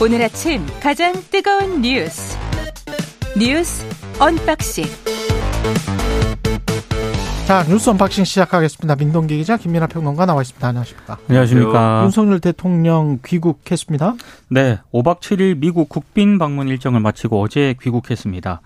오늘 아침 가장 뜨거운 뉴스 뉴스 unboxing 자 뉴스 unboxing 시작하겠습니다. 민동기 기자 김민하 평론가 나와 있습니다. 안녕하십니까? 안녕하십니까? 윤석열 대통령 귀국했습니다. 네, 5박 7일 미국 국빈 방문 일정을 마치고 어제 귀국했습니다.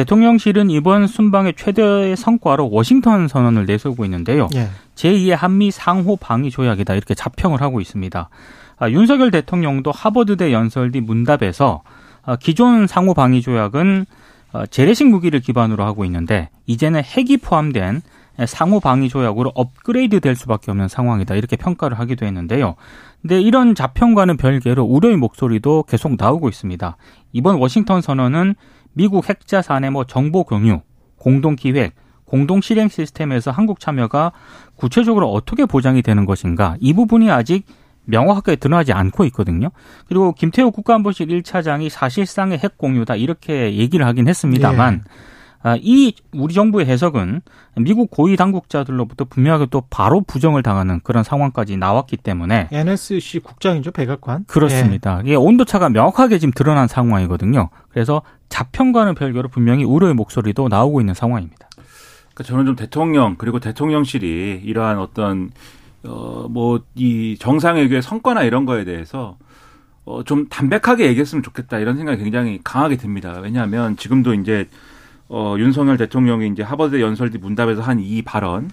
대통령실은 이번 순방의 최대의 성과로 워싱턴 선언을 내세우고 있는데요. 예. 제2의 한미 상호 방위 조약이다 이렇게 자평을 하고 있습니다. 아, 윤석열 대통령도 하버드대 연설 뒤 문답에서 아, 기존 상호 방위 조약은 어, 재래식 무기를 기반으로 하고 있는데 이제는 핵이 포함된 상호 방위 조약으로 업그레이드 될 수밖에 없는 상황이다 이렇게 평가를 하기도 했는데요. 근데 이런 자평과는 별개로 우려의 목소리도 계속 나오고 있습니다. 이번 워싱턴 선언은 미국 핵자 산의 뭐 정보 공유, 공동 기획, 공동 실행 시스템에서 한국 참여가 구체적으로 어떻게 보장이 되는 것인가 이 부분이 아직 명확하게 드러나지 않고 있거든요. 그리고 김태호 국가안보실 1차장이 사실상의 핵 공유다 이렇게 얘기를 하긴 했습니다만 예. 아, 이 우리 정부의 해석은 미국 고위 당국자들로부터 분명하게 또 바로 부정을 당하는 그런 상황까지 나왔기 때문에 NSC 국장이죠 백악관. 그렇습니다. 이게 온도차가 명확하게 지금 드러난 상황이거든요. 그래서 자평과는 별개로 분명히 우려의 목소리도 나오고 있는 상황입니다. 그러니까 저는 좀 대통령 그리고 대통령실이 이러한 어떤 어뭐 이 정상회교의 성과나 이런 거에 대해서 어 좀 담백하게 얘기했으면 좋겠다 이런 생각이 굉장히 강하게 듭니다. 왜냐하면 지금도 이제 어 윤석열 대통령이 이제 하버드 연설 뒤 문답에서 한 이 발언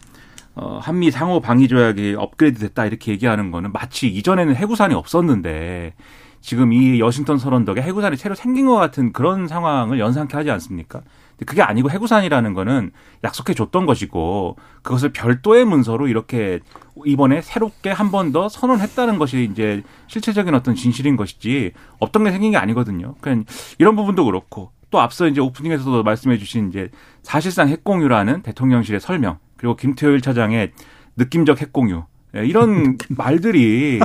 어 한미 상호 방위 조약이 업그레이드 됐다 이렇게 얘기하는 거는 마치 이전에는 해구산이 없었는데 지금 이 여신턴 선언 덕에 해구산이 새로 생긴 것 같은 그런 상황을 연상케 하지 않습니까? 그게 아니고 해구산이라는 거는 약속해 줬던 것이고 그것을 별도의 문서로 이렇게 이번에 새롭게 한 번 더 선언했다는 것이 이제 실체적인 어떤 진실인 것이지 없던 게 생긴 게 아니거든요. 그냥 이런 부분도 그렇고 또 앞서 이제 오프닝에서도 말씀해 주신 이제 사실상 핵공유라는 대통령실의 설명 그리고 김태호 1차장의 느낌적 핵공유 예, 이런 말들이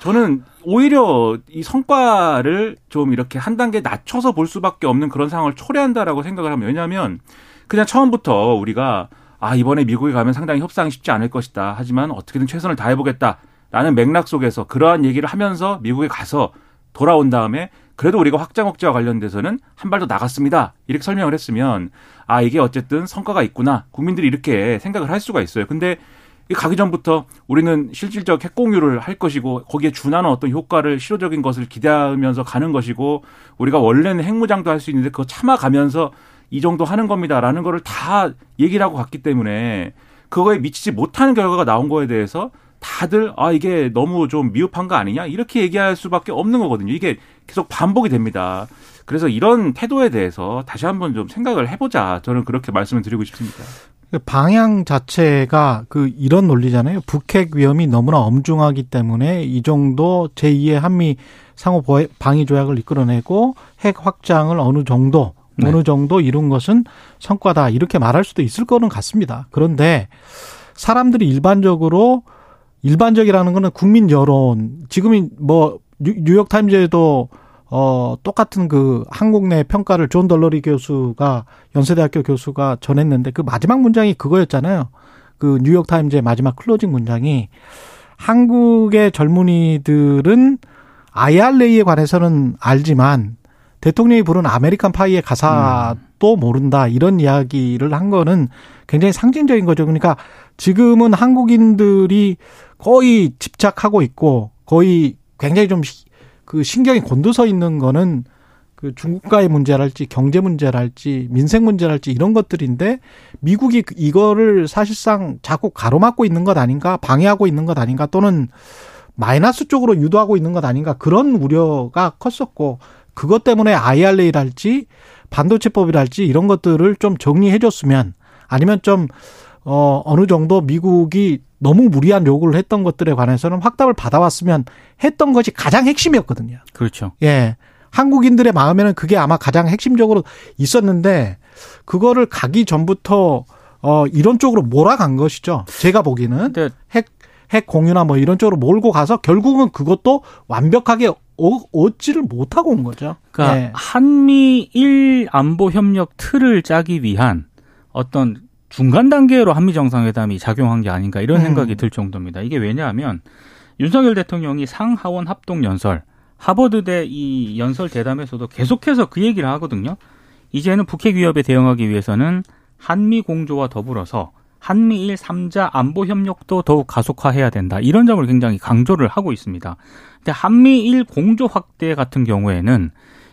저는 오히려 이 성과를 좀 이렇게 한 단계 낮춰서 볼 수밖에 없는 그런 상황을 초래한다라고 생각을 하면 왜냐하면 그냥 처음부터 우리가 아 이번에 미국에 가면 상당히 협상이 쉽지 않을 것이다. 하지만 어떻게든 최선을 다해보겠다라는 맥락 속에서 그러한 얘기를 하면서 미국에 가서 돌아온 다음에 그래도 우리가 확장 억제와 관련돼서는 한 발 더 나갔습니다. 이렇게 설명을 했으면 아 이게 어쨌든 성과가 있구나. 국민들이 이렇게 생각을 할 수가 있어요. 근데 가기 전부터 우리는 실질적 핵공유를 할 것이고 거기에 준하는 어떤 효과를 실효적인 것을 기대하면서 가는 것이고 우리가 원래는 핵무장도 할 수 있는데 그거 참아가면서 이 정도 하는 겁니다라는 거를 다 얘기를 하고 갔기 때문에 그거에 미치지 못하는 결과가 나온 거에 대해서 다들 아 이게 너무 좀 미흡한 거 아니냐 이렇게 얘기할 수밖에 없는 거거든요. 이게 계속 반복이 됩니다. 그래서 이런 태도에 대해서 다시 한번 좀 생각을 해보자. 저는 그렇게 말씀을 드리고 싶습니다. 방향 자체가 그 이런 논리잖아요. 북핵 위험이 너무나 엄중하기 때문에 이 정도 제2의 한미 상호 방위 조약을 이끌어내고 핵 확장을 어느 정도 네. 어느 정도 이룬 것은 성과다 이렇게 말할 수도 있을 거는 같습니다. 그런데 사람들이 일반적으로 일반적이라는 거는 국민 여론 지금이 뭐 뉴욕 타임즈에도 어 똑같은 그 한국 내 평가를 존 델러리 교수가 연세대학교 교수가 전했는데 그 마지막 문장이 그거였잖아요. 그 뉴욕 타임즈의 마지막 closing 문장이 한국의 젊은이들은 IRA에 관해서는 알지만 대통령이 부른 아메리칸 파이의 가사도 모른다 이런 이야기를 한 거는 굉장히 상징적인 거죠. 그러니까 지금은 한국인들이 거의 집착하고 있고 거의 굉장히 좀 그 신경이 곤두서 있는 거는 그 중국과의 문제랄지 경제 문제랄지 민생 문제랄지 이런 것들인데 미국이 이거를 사실상 자꾸 가로막고 있는 것 아닌가 방해하고 있는 것 아닌가 또는 마이너스 쪽으로 유도하고 있는 것 아닌가 그런 우려가 컸었고 그것 때문에 IRA랄지 반도체법이랄지 이런 것들을 좀 정리해 줬으면 아니면 좀 어, 어느 정도 미국이 너무 무리한 요구를 했던 것들에 관해서는 확답을 받아왔으면 했던 것이 가장 핵심이었거든요. 그렇죠. 예. 한국인들의 마음에는 그게 아마 가장 핵심적으로 있었는데 그거를 가기 전부터 어 이런 쪽으로 몰아간 것이죠. 제가 보기에는 핵, 핵 공유나 뭐 이런 쪽으로 몰고 가서 결국은 그것도 완벽하게 어, 얻지를 못하고 온 거죠. 그러니까 예. 한미일 안보 협력 틀을 짜기 위한 어떤 중간 단계로 한미 정상회담이 작용한 게 아닌가 이런 음. 생각이 들 정도입니다. 이게 왜냐하면 윤석열 대통령이 상하원 합동 연설 하버드대 이 연설 대담에서도 계속해서 그 얘기를 하거든요. 이제는 북핵 위협에 대응하기 위해서는 한미 공조와 더불어서 한미일 3자 안보 협력도 더욱 가속화해야 된다. 이런 점을 굉장히 강조를 하고 있습니다. 근데 한미일 공조 확대 같은 경우에는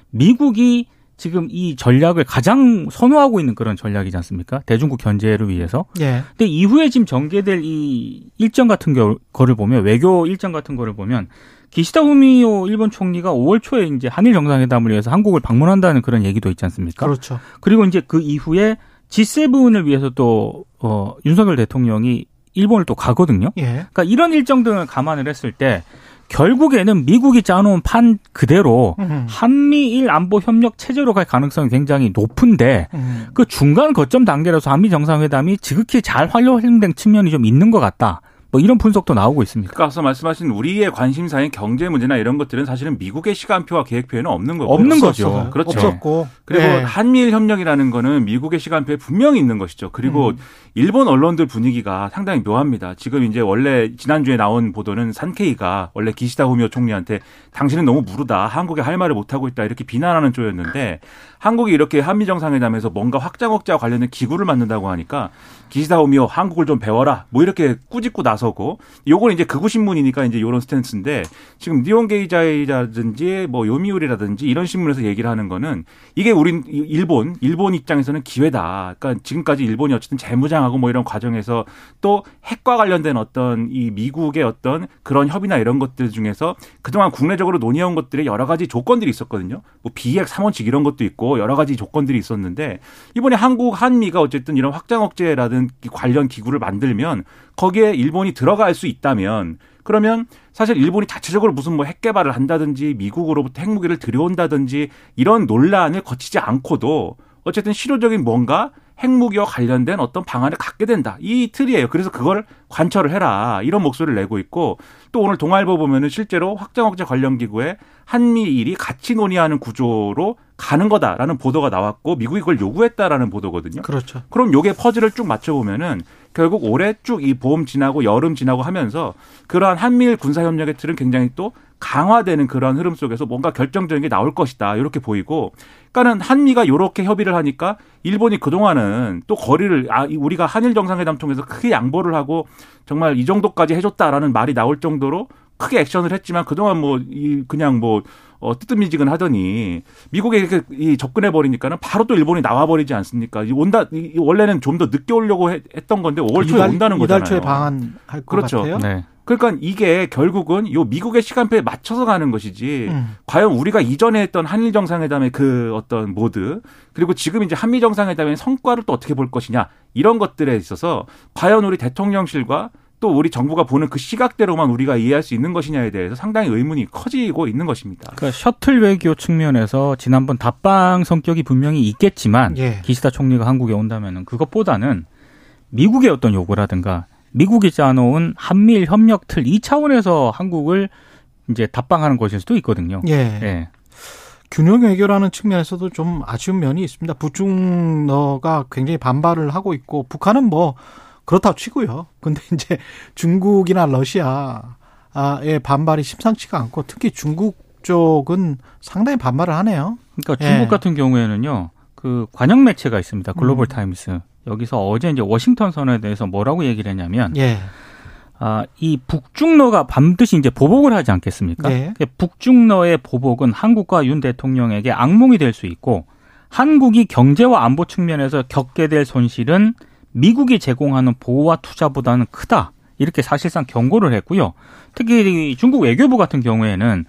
미국이 지금 이 전략을 가장 선호하고 있는 그런 전략이지 않습니까? 대중국 견제를 위해서. 예. 근데 이후에 지금 전개될 이 일정 같은 거를 보면 외교 일정 같은 거를 보면 기시다 후미오 일본 총리가 5월 초에 이제 한일 정상회담을 위해서 한국을 방문한다는 그런 얘기도 있지 않습니까? 그렇죠. 그리고 이제 그 이후에 G7을 위해서 또 어, 윤석열 대통령이 일본을 또 가거든요. 예. 그러니까 이런 일정 등을 감안을 했을 때 결국에는 미국이 짜놓은 판 그대로 음. 한미일 안보 협력 체제로 갈 가능성이 굉장히 높은데 음. 그 중간 거점 단계라서 한미 정상회담이 지극히 잘 활용된 측면이 좀 있는 것 같다. 뭐 이런 분석도 나오고 있습니다. 그러니까 앞서 말씀하신 우리의 관심사인 경제 문제나 이런 것들은 사실은 미국의 시간표와 계획표에는 없는 거고 없는 없었어. 거죠. 그렇죠. 없었고. 그리고 예. 한미일 협력이라는 거는 미국의 시간표에 분명히 있는 것이죠. 그리고 음. 일본 언론들 분위기가 상당히 묘합니다. 지금 이제 원래 지난주에 나온 보도는 산케이가 원래 기시다 후미오 총리한테 당신은 너무 무르다. 한국에 할 말을 못 하고 있다. 이렇게 비난하는 쪽이었는데 한국이 이렇게 한미 정상회담에서 뭔가 확장 억제와 관련된 기구를 만든다고 하니까 기시다 후미오 한국을 좀 배워라. 뭐 이렇게 꾸짖고 나서 고 요건 이제 극우 신문이니까 이제 요런 스탠스인데 지금 니온게이자이라든지 뭐 요미우리라든지 이런 신문에서 얘기를 하는 거는 이게 우린 일본 일본 입장에서는 기회다. 그러니까 지금까지 일본이 어쨌든 재무장하고 뭐 이런 과정에서 또 핵과 관련된 어떤 이 미국의 어떤 그런 협의나 이런 것들 중에서 그동안 국내적으로 논의해온 것들의 여러 가지 조건들이 있었거든요. 뭐 비핵 3원칙 이런 것도 있고 여러 가지 조건들이 있었는데 이번에 한국 한미가 어쨌든 이런 확장 억제라든 관련 기구를 만들면 거기에 일본이 들어갈 수 있다면 그러면 사실 일본이 자체적으로 무슨 뭐 핵 개발을 한다든지 미국으로부터 핵무기를 들여온다든지 이런 논란을 거치지 않고도 어쨌든 실효적인 뭔가 핵무기와 관련된 어떤 방안을 갖게 된다. 이 틀이에요. 그래서 그걸 관철을 해라. 이런 목소리를 내고 있고 또 오늘 동아일보 보면은 실제로 확장 억제 관련 기구에 한미일이 같이 논의하는 구조로 가는 거다라는 보도가 나왔고 미국이 그걸 요구했다라는 보도거든요. 그렇죠. 그럼 요게 퍼즐을 쭉 맞춰 보면은 결국 올해 쭉 이 봄 지나고 여름 지나고 하면서 그러한 한미일 군사 협력의 틀은 굉장히 또 강화되는 그런 흐름 속에서 뭔가 결정적인 게 나올 것이다. 이렇게 보이고 그러니까는 한미가 요렇게 협의를 하니까 일본이 그동안은 또 거리를 아 우리가 한일 정상회담 통해서 크게 양보를 하고 정말 이 정도까지 해줬다라는 말이 나올 정도로 크게 액션을 했지만 그동안 뭐 이 그냥 뭐 어, 뜨뜻미지근 하더니 미국에 이렇게 이 접근해 버리니까는 바로 또 일본이 나와 버리지 않습니까? 이 온다 이 원래는 좀 더 늦게 오려고 했, 던 건데 5월 초에 이달, 온다는 이달 거잖아요. 초에 방한할 것 그렇죠. 같아요. 네. 그러니까 이게 결국은 요 미국의 시간표에 맞춰서 가는 것이지 음. 과연 우리가 이전에 했던 한일 정상회담의 그 어떤 모드 그리고 지금 이제 한미 정상회담의 성과를 또 어떻게 볼 것이냐 이런 것들에 있어서 과연 우리 대통령실과 또 우리 정부가 보는 그 시각대로만 우리가 이해할 수 있는 것이냐에 대해서 상당히 의문이 커지고 있는 것입니다. 그러니까 셔틀 외교 측면에서 지난번 답방 성격이 분명히 있겠지만 예. 기시다 총리가 한국에 온다면은 그것보다는 미국의 어떤 요구라든가 미국이 짜놓은 한미일 협력 틀 이 차원에서 한국을 이제 답방하는 것일 수도 있거든요. 예. 예. 균형 외교라는 측면에서도 좀 아쉬운 면이 있습니다. 북중러가 굉장히 반발을 하고 있고 북한은 뭐 그렇다고 치고요. 근데 이제 중국이나 러시아의 반발이 심상치가 않고 특히 중국 쪽은 상당히 반발을 하네요. 그러니까 예. 중국 같은 경우에는요. 그 관영 매체가 있습니다. 글로벌 음. 타임스. 여기서 어제 이제 워싱턴 선언에 대해서 뭐라고 얘기를 했냐면 예. 아, 이 북중러가 반드시 이제 보복을 하지 않겠습니까? 네. 그 북중러의 보복은 한국과 윤 대통령에게 악몽이 될 수 있고 한국이 경제와 안보 측면에서 겪게 될 손실은 미국이 제공하는 보호와 투자보다는 크다. 이렇게 사실상 경고를 했고요. 특히 중국 외교부 같은 경우에는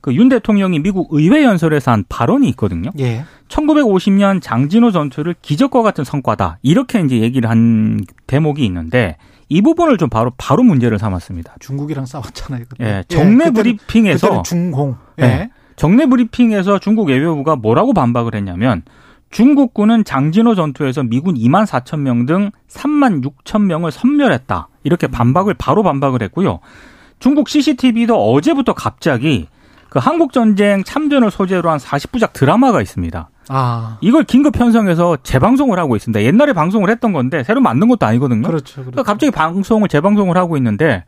그 윤 대통령이 미국 의회 연설에서 한 발언이 있거든요. 예. 1950년 장진호 전투를 기적과 같은 성과다. 이렇게 이제 얘기를 한 대목이 있는데 이 부분을 좀 바로 바로 문제를 삼았습니다. 중국이랑 싸웠잖아요. 그때. 예, 정례 그때는- 브리핑에서 그때는 중공. 예. 네. 정례 브리핑에서 중국 외교부가 뭐라고 반박을 했냐면 중국군은 장진호 전투에서 미군 2만 4천 명 등 3만 6천 명을 섬멸했다. 이렇게 반박을 바로 반박을 했고요. 중국 CCTV도 어제부터 갑자기 그 한국 전쟁 참전을 소재로 한 40부작 드라마가 있습니다. 아. 이걸 긴급 편성해서 재방송을 하고 있습니다. 옛날에 방송을 했던 건데 새로 만든 것도 아니거든요. 그렇죠. 그러니까 그렇죠. 갑자기 방송을 재방송을 하고 있는데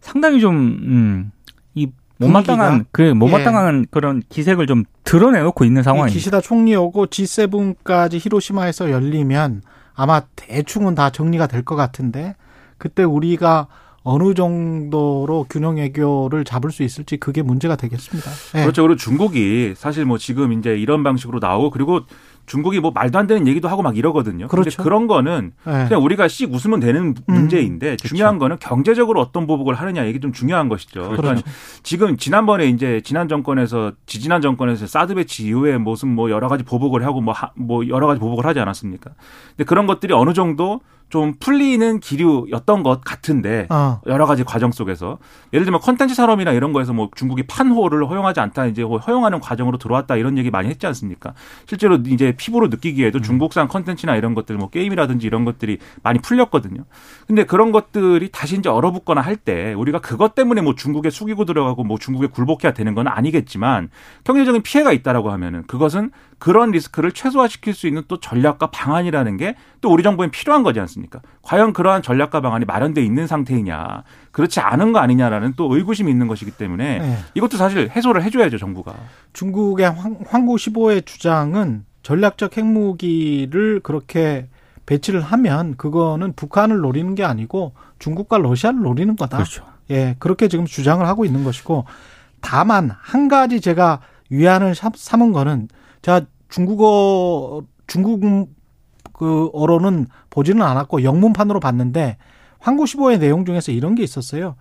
상당히 좀 음, 이 못마땅한 그 못마땅한 예. 그런 기색을 좀 드러내놓고 있는 상황입니다. 기시다 총리 오고 G7까지 히로시마에서 열리면 아마 대충은 다 정리가 될 것 같은데 그때 우리가 어느 정도로 균형 외교를 잡을 수 있을지 그게 문제가 되겠습니다. 네. 그렇죠. 그리고 중국이 사실 뭐 지금 이제 이런 방식으로 나오고 그리고 중국이 뭐 말도 안 되는 얘기도 하고 막 이러거든요. 그렇죠. 그런 거는 네. 그냥 우리가 씩 웃으면 되는 음. 문제인데 음. 중요한 거는 경제적으로 어떤 보복을 하느냐 이게 좀 중요한 것이죠. 그렇죠. 그러니까 지금 지난번에 이제 지난 정권에서 지지난 정권에서 사드 배치 이후에 무슨 뭐 여러 가지 보복을 하고 뭐, 하, 뭐 여러 가지 보복을 하지 않았습니까? 근데 그런 것들이 어느 정도 좀 풀리는 기류였던 것 같은데 어. 여러 가지 과정 속에서 예를 들면 컨텐츠 산업이나 이런 거에서 뭐 중국이 판호를 허용하지 않다 이제 허용하는 과정으로 들어왔다 이런 얘기 많이 했지 않습니까? 실제로 이제 피부로 느끼기에도 음. 중국산 컨텐츠나 이런 것들 뭐 게임이라든지 이런 것들이 많이 풀렸거든요. 근데 그런 것들이 다시 이제 얼어붙거나 할 때 우리가 그것 때문에 뭐 중국에 숙이고 들어가고 뭐 중국에 굴복해야 되는 건 아니겠지만 경제적인 피해가 있다라고 하면은 그것은 그런 리스크를 최소화시킬 수 있는 또 전략과 방안이라는 게 또 우리 정부엔 필요한 거지 않습니까? 과연 그러한 전략과 방안이 마련돼 있는 상태이냐, 그렇지 않은 거 아니냐라는 또 의구심이 있는 것이기 때문에 네. 이것도 사실 해소를 해줘야죠 정부가. 중국의 황, 황구 15의 주장은 전략적 핵무기를 그렇게 배치를 하면 그거는 북한을 노리는 게 아니고 중국과 러시아를 노리는 거다. 그렇죠. 예, 그렇게 지금 주장을 하고 있는 것이고 다만 한 가지 제가 위안을 삼은 거는 자 중국어 중국 그 어로는 보지는 않았고 영문판으로 봤는데 황구시보의 내용 중에서 이런 게 있었어요.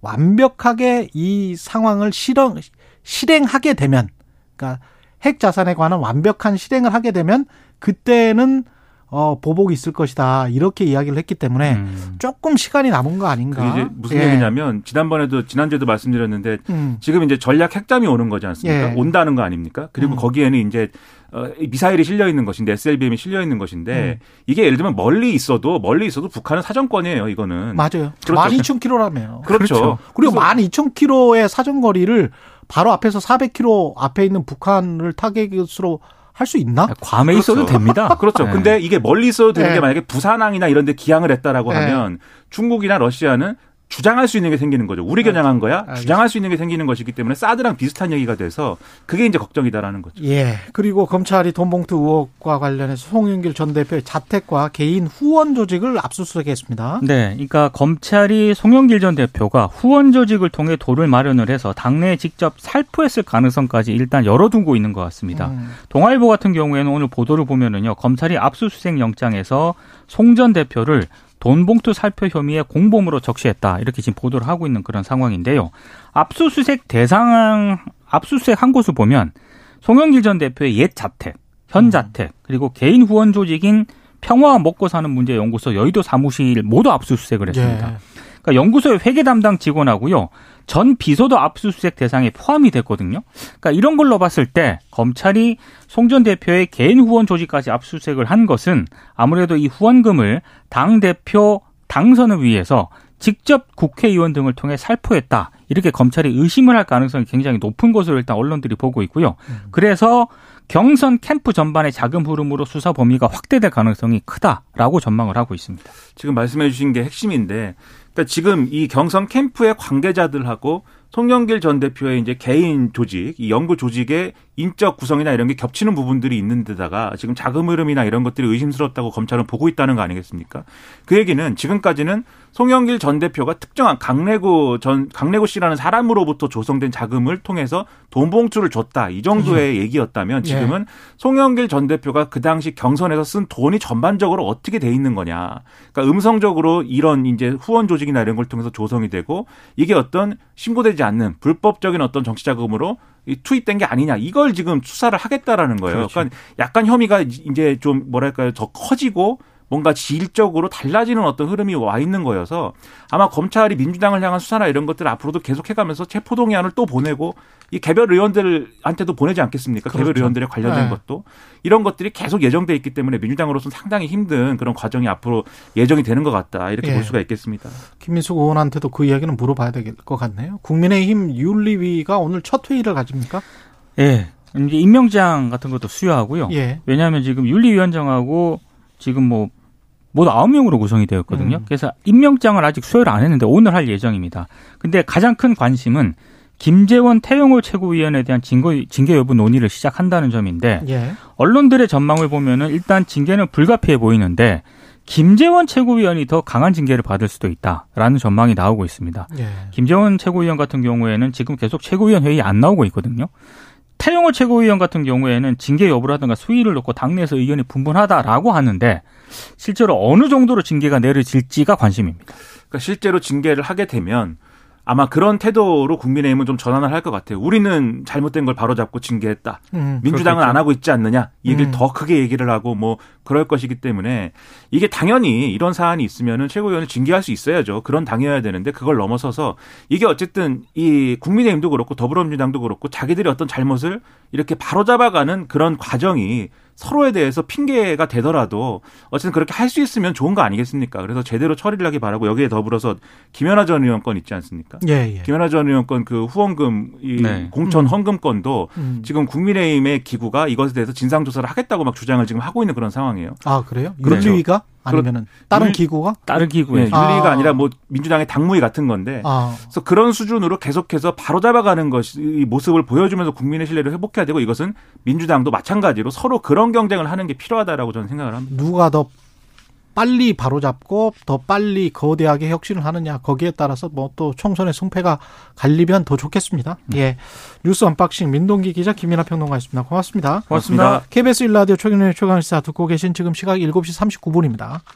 완벽하게 이 상황을 실행 실행하게 되면 그러니까 핵 자산에 관한 완벽한 실행을 하게 되면 그때는 어, 보복이 있을 것이다. 이렇게 이야기를 했기 때문에 음. 조금 시간이 남은 거 아닌가. 이제 무슨 예. 얘기냐면 지난번에도 지난주에도 말씀드렸는데 음. 지금 이제 전략 핵잠이 오는 거지 않습니까? 예. 온다는 거 아닙니까? 그리고 음. 거기에는 이제 어, 미사일이 실려 있는 것인데 SLBM이 실려 있는 것인데 음. 이게 예를 들면 멀리 있어도 멀리 있어도 북한은 사정권이에요. 이거는 맞아요. 그렇죠. 12,000km라며요. 그렇죠. 그렇죠. 그리고 12,000km의 사정거리를 바로 앞에서 400km 앞에 있는 북한을 타겟으로 할 수 있나? 괌에 그렇죠. 있어도 됩니다. 그렇죠. 네. 근데 이게 멀리 있어도 되는 네. 게 만약에 부산항이나 이런 데 기항을 했다라고 네. 하면 중국이나 러시아는 주장할 수 있는 게 생기는 거죠. 우리 겨냥한 거야. 알겠습니다. 주장할 수 있는 게 생기는 것이기 때문에 사드랑 비슷한 얘기가 돼서 그게 이제 걱정이다라는 거죠. 예. 그리고 검찰이 돈봉투 의혹과 관련해서 송영길 전 대표의 자택과 개인 후원 조직을 압수수색했습니다. 네. 그러니까 검찰이 송영길 전 대표가 후원 조직을 통해 돈을 마련을 해서 당내에 직접 살포했을 가능성까지 일단 열어두고 있는 것 같습니다. 음. 동아일보 같은 경우에는 오늘 보도를 보면은요. 검찰이 압수수색 영장에서 송 전 대표를 돈 봉투 살표 혐의에 공범으로 적시했다. 이렇게 지금 보도를 하고 있는 그런 상황인데요. 압수수색 대상 압수수색 한 곳을 보면 송영길 전 대표의 옛 자택, 현 음. 자택, 그리고 개인 후원 조직인 평화와 먹고 사는 문제 연구소 여의도 사무실 모두 압수수색을 했습니다. 예. 그러니까 연구소의 회계 담당 직원하고요. 전 비서도 압수수색 대상에 포함이 됐거든요. 그러니까 이런 걸로 봤을 때 검찰이 송 전 대표의 개인 후원 조직까지 압수수색을 한 것은 아무래도 이 후원금을 당 대표 당선을 위해서 직접 국회의원 등을 통해 살포했다. 이렇게 검찰이 의심을 할 가능성이 굉장히 높은 것으로 일단 언론들이 보고 있고요. 음. 그래서 경선 캠프 전반의 자금 흐름으로 수사 범위가 확대될 가능성이 크다라고 전망을 하고 있습니다. 지금 말씀해 주신 게 핵심인데 그러니까 지금 이 경선 캠프의 관계자들하고 송영길 전 대표의 이제 개인 조직, 이 연구 조직의 인적 구성이나 이런 게 겹치는 부분들이 있는 데다가 지금 자금 흐름이나 이런 것들이 의심스럽다고 검찰은 보고 있다는 거 아니겠습니까? 그 얘기는 지금까지는 송영길 전 대표가 특정한 강래구 전 강래구 씨라는 사람으로부터 조성된 자금을 통해서 돈 봉투를 줬다 이 정도의 음. 얘기였다면 예. 지금은 예. 송영길 전 대표가 그 당시 경선에서 쓴 돈이 전반적으로 어떻게 돼 있는 거냐? 그러니까 음성적으로 이런 이제 후원 조직이나 이런 걸 통해서 조성이 되고 이게 어떤 신고되지 않는 불법적인 어떤 정치 자금으로 투입된 게 아니냐 이걸 지금 수사를 하겠다라는 거예요. 그렇죠. 그러니까 약간 혐의가 이제 좀 뭐랄까요 더 커지고 뭔가 질적으로 달라지는 어떤 흐름이 와 있는 거여서 아마 검찰이 민주당을 향한 수사나 이런 것들을 앞으로도 계속해가면서 체포동의안을 또 보내고 이 개별 의원들한테도 보내지 않겠습니까? 그렇죠. 개별 의원들에 관련된 네. 것도 이런 것들이 계속 예정돼 있기 때문에 민주당으로서는 상당히 힘든 그런 과정이 앞으로 예정이 되는 것 같다 이렇게 예. 볼 수가 있겠습니다. 김민숙 의원한테도 그 이야기는 물어봐야 될 것 같네요. 국민의힘 윤리위가 오늘 첫 회의를 가집니까? 예. 이제 임명장 같은 것도 수여하고요. 예. 왜냐하면 지금 윤리위원장하고 지금 뭐 모두 아홉 명으로 구성이 되었거든요. 음. 그래서 임명장을 아직 수여를 안 했는데 오늘 할 예정입니다. 근데 가장 큰 관심은 김재원 태영호 최고위원에 대한 징계, 징계 여부 논의를 시작한다는 점인데 예. 언론들의 전망을 보면은 일단 징계는 불가피해 보이는데 김재원 최고위원이 더 강한 징계를 받을 수도 있다라는 전망이 나오고 있습니다. 예. 김재원 최고위원 같은 경우에는 지금 계속 최고위원 회의 안 나오고 있거든요. 태영호 최고위원 같은 경우에는 징계 여부라든가 수위를 놓고 당내에서 의견이 분분하다라고 하는데 실제로 어느 정도로 징계가 내려질지가 관심입니다. 그러니까 실제로 징계를 하게 되면 아마 그런 태도로 국민의힘은 좀 전환을 할 것 같아요. 우리는 잘못된 걸 바로잡고 징계했다. 음. 민주당은 그렇겠죠. 안 하고 있지 않느냐. 이 얘기를 음. 더 크게 얘기를 하고 뭐 그럴 것이기 때문에 이게 당연히 이런 사안이 있으면은 최고위원을 징계할 수 있어야죠. 그런 당해야 되는데 그걸 넘어서서 이게 어쨌든 이 국민의힘도 그렇고 더불어민주당도 그렇고 자기들이 어떤 잘못을 이렇게 바로잡아가는 그런 과정이 서로에 대해서 핑계가 되더라도 어쨌든 그렇게 할 수 있으면 좋은 거 아니겠습니까? 그래서 제대로 처리를 하기 바라고 여기에 더불어서 김연아 전 의원 건 있지 않습니까? 예, 예. 김연아 전 의원 건 그 후원금 이 네. 공천 음. 헌금 건도 음. 지금 국민의힘의 기구가 이것에 대해서 진상 조사를 하겠다고 막 주장을 지금 하고 있는 그런 상황이에요. 아, 그래요? 그렇죠. 윤리위가 아니면은 다른 윤- 기구가? 다른 네, 기구에 윤리가 아. 아. 니라뭐 민주당의 당무위 같은 건데 아. 그래서 그런 수준으로 계속해서 바로 잡아가는 것이 이 모습을 보여주면서 국민의 신뢰를 회복해야 되고 이것은 민주당도 마찬가지로 서로 그런 경쟁을 하는 게 필요하다라고 저는 생각을 합니다. 누가 더 빨리 바로잡고 더 빨리 거대하게 혁신을 하느냐 거기에 따라서 뭐 또 총선의 승패가 갈리면 더 좋겠습니다. 예. 뉴스 unboxing 민동기 기자 김민하 평론가였습니다. 고맙습니다. 고맙습니다. KBS 일라디오 최경영의 최강시사 듣고 계신 지금 시각 7시 39분입니다.